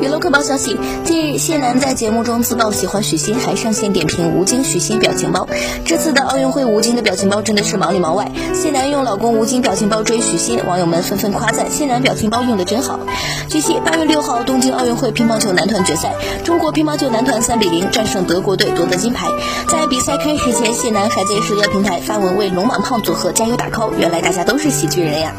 娱乐快报消息：近日，谢楠在节目中自曝喜欢许昕，还上线点评吴京、许昕表情包。这次的奥运会，吴京的表情包真的是忙里忙外。谢楠用老公吴京表情包追许昕，网友们纷纷夸赞谢楠表情包用的真好。据悉，八月六号东京奥运会乒乓球男团决赛，中国乒乓球男团三比零战胜德国队，夺得金牌。在比赛开始前，谢楠还在社交平台发文为“龙马胖”组合加油打 call。原来大家都是喜剧人呀。